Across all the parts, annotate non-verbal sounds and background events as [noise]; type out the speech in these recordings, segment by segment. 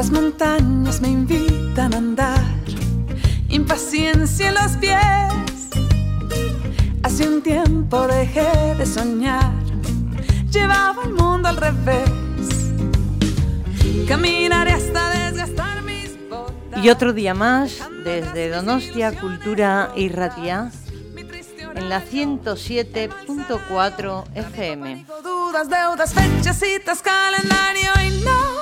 Las montañas me invitan a andar, impaciencia en los pies. Hace un tiempo dejé de soñar, llevaba el mundo al revés. Caminaré hasta desgastar mis botas. Y otro día más, desde Donostia Cultura y Ratia, en la 107.4 FM. Dudas, deudas, fechas, citas, calendario y. No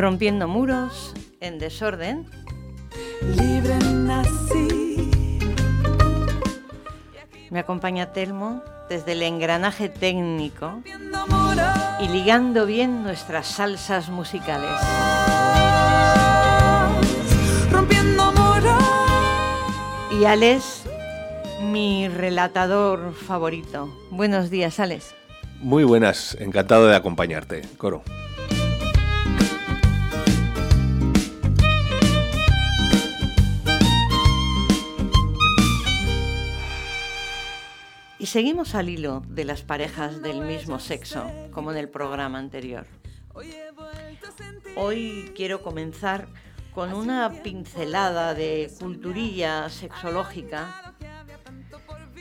Rompiendo muros en desorden. Libre nací. Me acompaña Telmo desde el engranaje técnico y ligando bien nuestras salsas musicales. Rompiendo muros. Y Alex, mi relatador favorito. Buenos días, Alex. Muy buenas, encantado de acompañarte, Coro. Y seguimos al hilo de las parejas del mismo sexo, como en el programa anterior. Hoy quiero comenzar con una pincelada de culturilla sexológica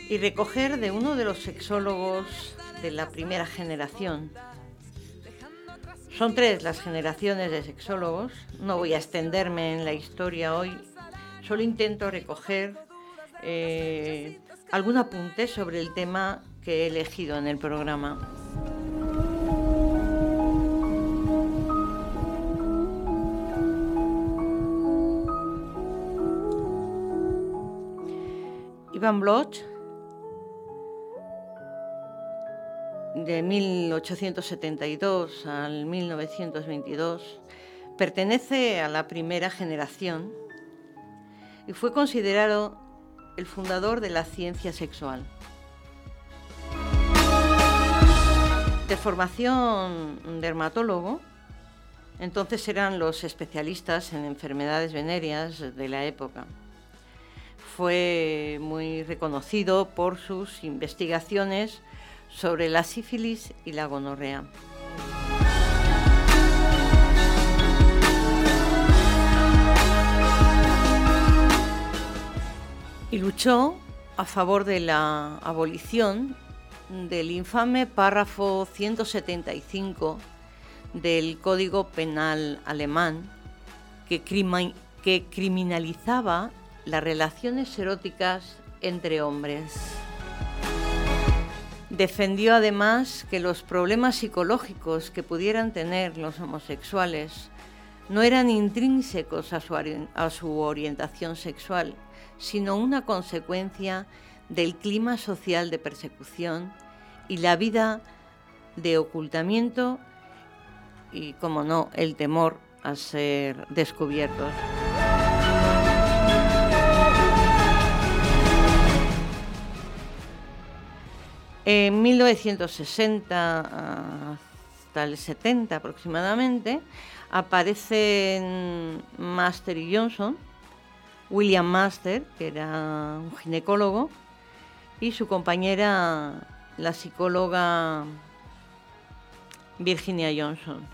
y recoger de uno de los sexólogos de la primera generación. Son tres las generaciones de sexólogos, no voy a extenderme en la historia hoy, solo intento recoger eh, algún apunte sobre el tema que he elegido en el programa. Ivan Bloch, de 1872 al 1922, pertenece a la primera generación y fue considerado el fundador de la ciencia sexual. De formación dermatólogo, entonces eran los especialistas en enfermedades venéreas de la época. Fue muy reconocido por sus investigaciones sobre la sífilis y la gonorrea. Y luchó a favor de la abolición del infame párrafo 175 del Código Penal alemán que, criminalizaba las relaciones eróticas entre hombres. Defendió además que los problemas psicológicos que pudieran tener los homosexuales no eran intrínsecos a su orientación sexual, sino una consecuencia del clima social de persecución y la vida de ocultamiento y, como no, el temor a ser descubiertos. En 1960 hasta el 70 aproximadamente aparecen Master y Johnson, William Master, que era un ginecólogo, y su compañera, la psicóloga Virginia Johnson.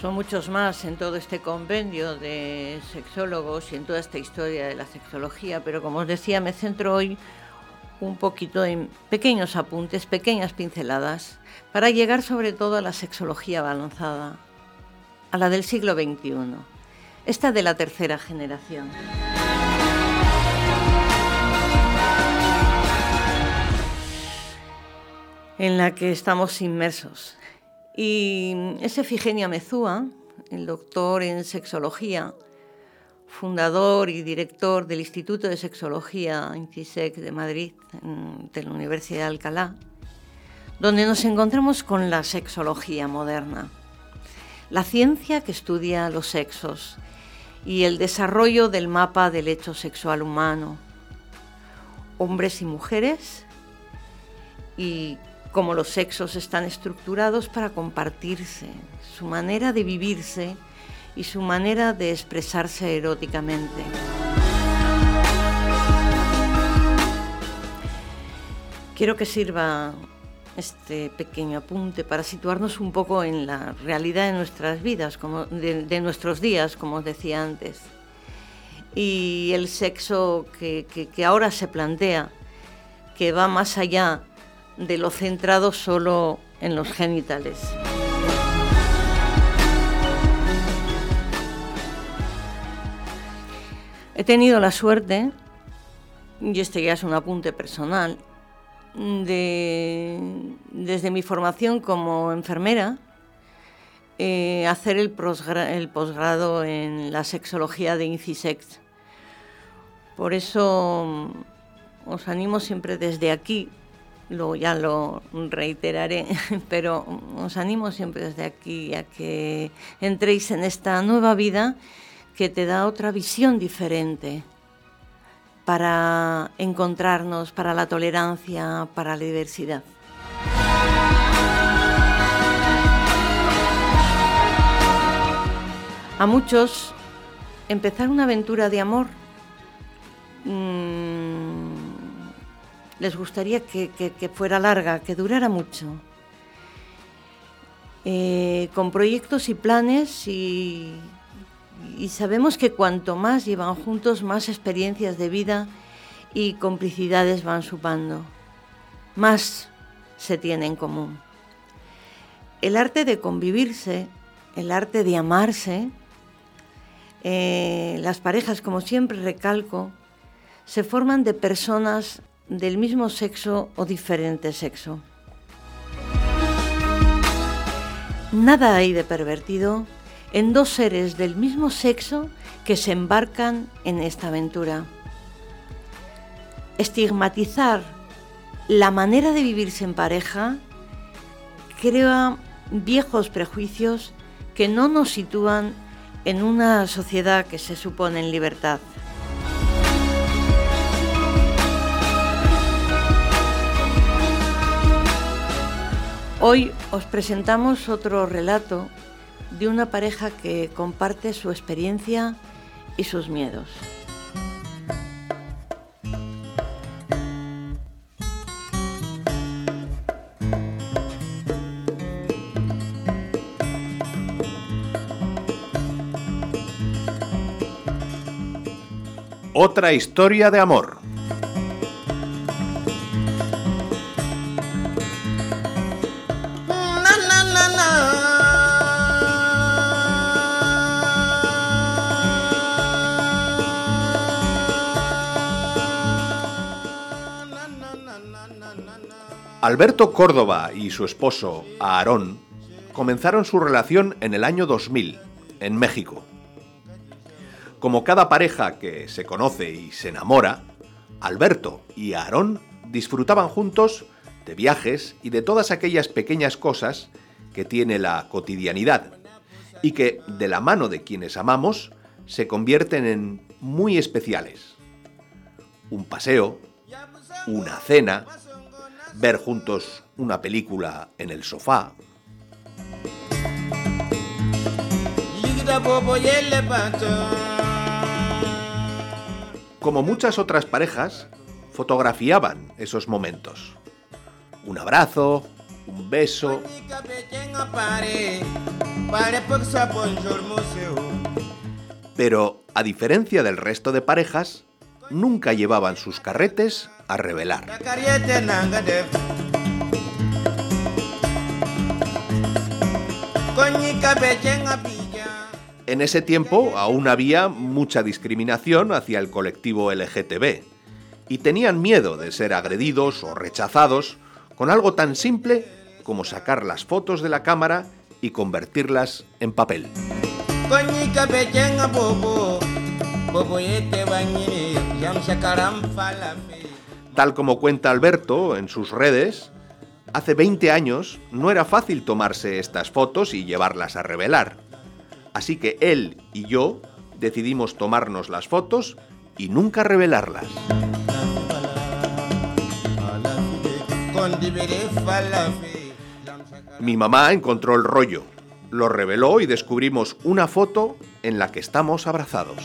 Son muchos más en todo este convenio de sexólogos y en toda esta historia de la sexología, pero como os decía, me centro hoy un poquito en pequeños apuntes, pequeñas pinceladas, para llegar sobre todo a la sexología avanzada, a la del siglo XXI, esta de la tercera generación. en la que estamos inmersos. Y es Efigenia Mezúa, el doctor en sexología, fundador y director del Instituto de Sexología INCISEC de Madrid, de la Universidad de Alcalá, donde nos encontramos con la sexología moderna, la ciencia que estudia los sexos y el desarrollo del mapa del hecho sexual humano, hombres y mujeres, y cómo los sexos están estructurados para compartirse, su manera de vivirse y su manera de expresarse eróticamente. Quiero que sirva este pequeño apunte para situarnos un poco en la realidad de nuestras vidas, de, nuestros días, como os decía antes. Y el sexo que, que ahora se plantea, que va más allá de lo centrado solo en los genitales. He tenido la suerte, y este ya es un apunte personal, de, desde mi formación como enfermera, eh, hacer el, posgrado en la sexología de INCISEX. Por eso mm, os animo siempre desde aquí, lo, ya lo reiteraré, [laughs] pero os animo siempre desde aquí a que entréis en esta nueva vida que te da otra visión diferente para encontrarnos, para la tolerancia, para la diversidad. A muchos empezar una aventura de amor mm, les gustaría que, fuera larga, que durara mucho, eh, con proyectos y planes y y sabemos que cuanto más llevan juntos, más experiencias de vida y complicidades van supando, más se tiene en común. El arte de convivirse, el arte de amarse, eh, las parejas, como siempre recalco, se forman de personas del mismo sexo o diferente sexo. Nada hay de pervertido en dos seres del mismo sexo que se embarcan en esta aventura. Estigmatizar la manera de vivirse en pareja crea viejos prejuicios que no nos sitúan en una sociedad que se supone en libertad. Hoy os presentamos otro relato de una pareja que comparte su experiencia y sus miedos. Otra historia de amor. Alberto Córdoba y su esposo, Aarón, comenzaron su relación en el año 2000, en México. Como cada pareja que se conoce y se enamora, Alberto y Aarón disfrutaban juntos de viajes y de todas aquellas pequeñas cosas que tiene la cotidianidad y que, de la mano de quienes amamos, se convierten en muy especiales. Un paseo, una cena, ver juntos una película en el sofá. Como muchas otras parejas, fotografiaban esos momentos. Un abrazo, un beso. Pero, a diferencia del resto de parejas, nunca llevaban sus carretes a revelar. En ese tiempo aún había mucha discriminación hacia el colectivo LGTB y tenían miedo de ser agredidos o rechazados con algo tan simple como sacar las fotos de la cámara y convertirlas en papel. Tal como cuenta Alberto en sus redes, hace 20 años no era fácil tomarse estas fotos y llevarlas a revelar. Así que él y yo decidimos tomarnos las fotos y nunca revelarlas. Mi mamá encontró el rollo, lo reveló y descubrimos una foto en la que estamos abrazados.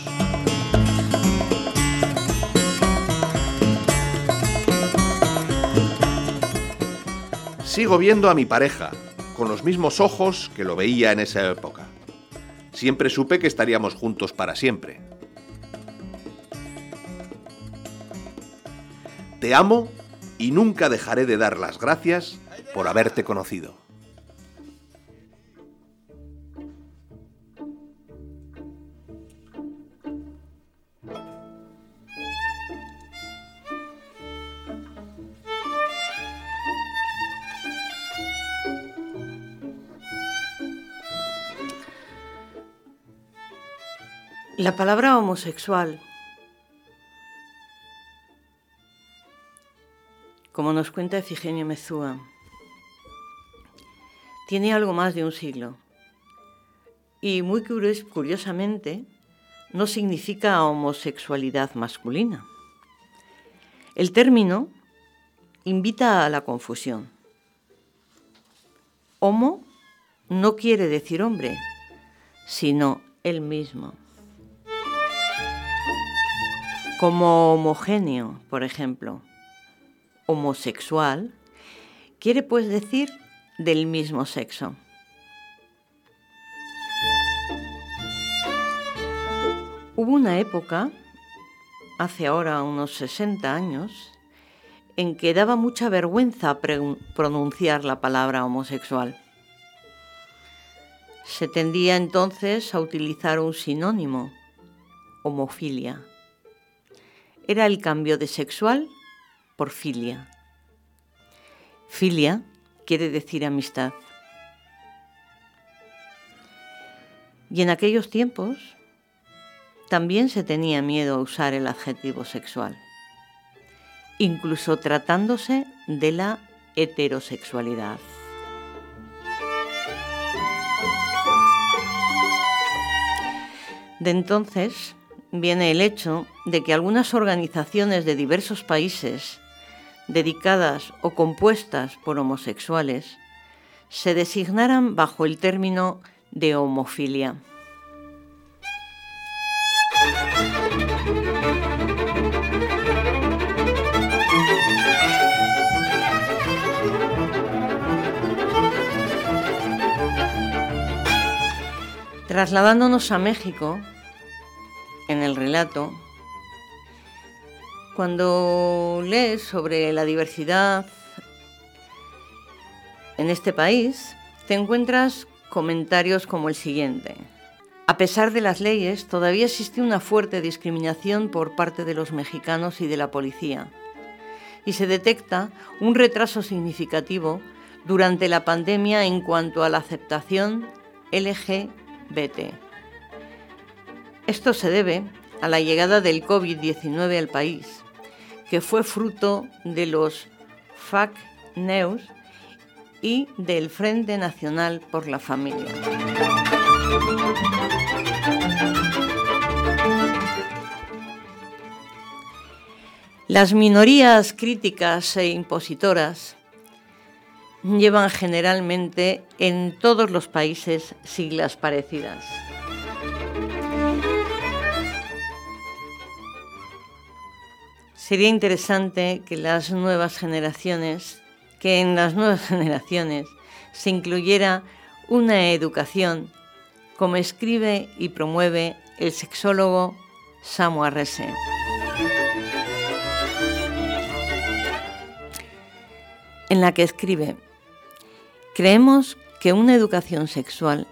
Sigo viendo a mi pareja, con los mismos ojos que lo veía en esa época. Siempre supe que estaríamos juntos para siempre. Te amo y nunca dejaré de dar las gracias por haberte conocido. La palabra homosexual, como nos cuenta Efigenio Mezúa, tiene algo más de un siglo y muy curiosamente no significa homosexualidad masculina. El término invita a la confusión. Homo no quiere decir hombre, sino el mismo como homogéneo, por ejemplo. Homosexual quiere pues decir del mismo sexo. Hubo una época, hace ahora unos 60 años, en que daba mucha vergüenza pronunciar la palabra homosexual. Se tendía entonces a utilizar un sinónimo, homofilia era el cambio de sexual por filia. Filia quiere decir amistad. Y en aquellos tiempos también se tenía miedo a usar el adjetivo sexual, incluso tratándose de la heterosexualidad. De entonces viene el hecho de que algunas organizaciones de diversos países dedicadas o compuestas por homosexuales se designaran bajo el término de homofilia. Trasladándonos a México, en el relato, cuando lees sobre la diversidad en este país, te encuentras comentarios como el siguiente. A pesar de las leyes, todavía existe una fuerte discriminación por parte de los mexicanos y de la policía. Y se detecta un retraso significativo durante la pandemia en cuanto a la aceptación LGBT. Esto se debe a la llegada del COVID-19 al país, que fue fruto de los FAC Neus y del Frente Nacional por la Familia. Las minorías críticas e impositoras llevan generalmente en todos los países siglas parecidas. Sería interesante que las nuevas generaciones, que en las nuevas [laughs] generaciones se incluyera una educación como escribe y promueve el sexólogo Samu Arrese. En la que escribe, creemos que una educación sexual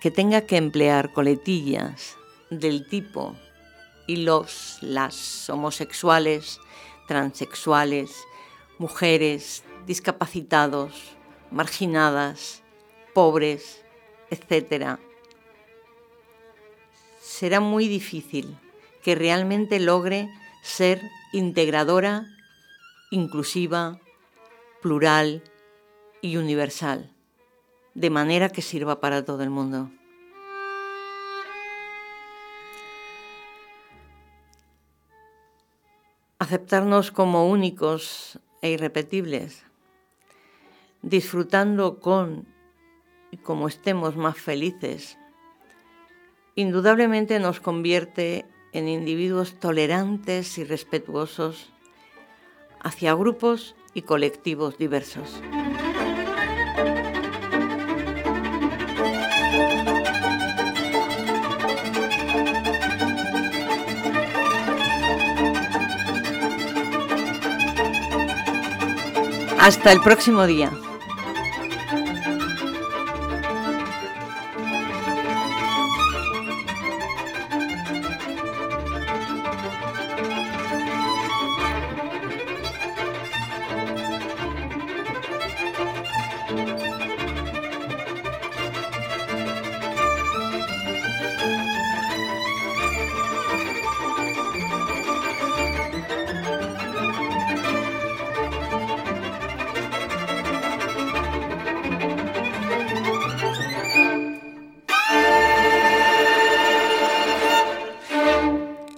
que tenga que emplear coletillas del tipo y los, las homosexuales, transexuales, mujeres, discapacitados, marginadas, pobres, etc. Será muy difícil que realmente logre ser integradora, inclusiva, plural y universal, de manera que sirva para todo el mundo. Aceptarnos como únicos e irrepetibles disfrutando con y como estemos más felices, indudablemente nos convierte en individuos tolerantes y respetuosos hacia grupos y colectivos diversos. Hasta el próximo día.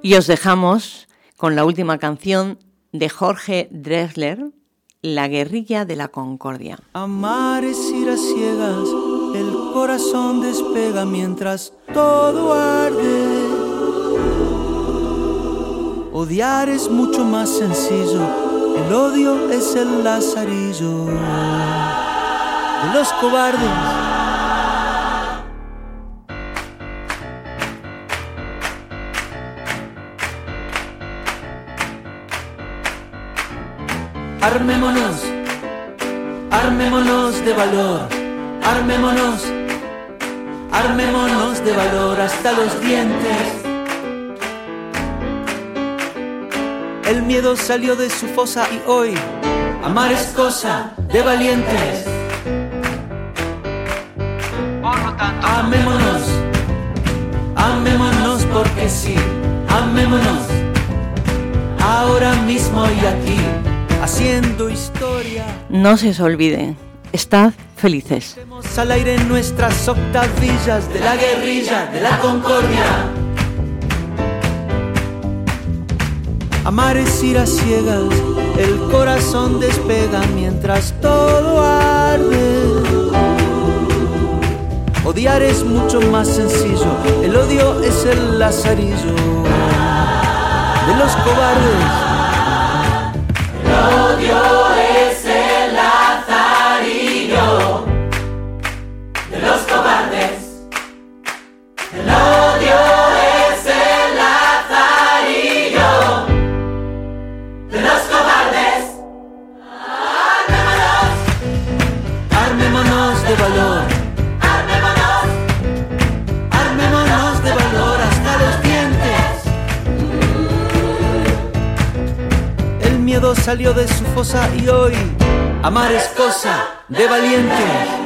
Y os dejamos con la última canción de Jorge Drexler, La guerrilla de la concordia. Amar es ir a ciegas, el corazón despega mientras todo arde. Odiar es mucho más sencillo, el odio es el lazarillo de los cobardes. Armémonos, armémonos de valor, armémonos, armémonos de valor hasta los dientes. El miedo salió de su fosa y hoy amar es cosa de valientes. Por lo tanto, amémonos, amémonos porque sí, amémonos, ahora mismo y aquí haciendo historia. No se os olvide, estad felices. Al aire nuestras octavillas de la guerrilla, de la concordia. Amar es ir a ciegas, el corazón despega mientras todo arde. Odiar es mucho más sencillo, el odio es el lazarillo de los cobardes odio es salió de su fosa y hoy amar es cosa de valientes.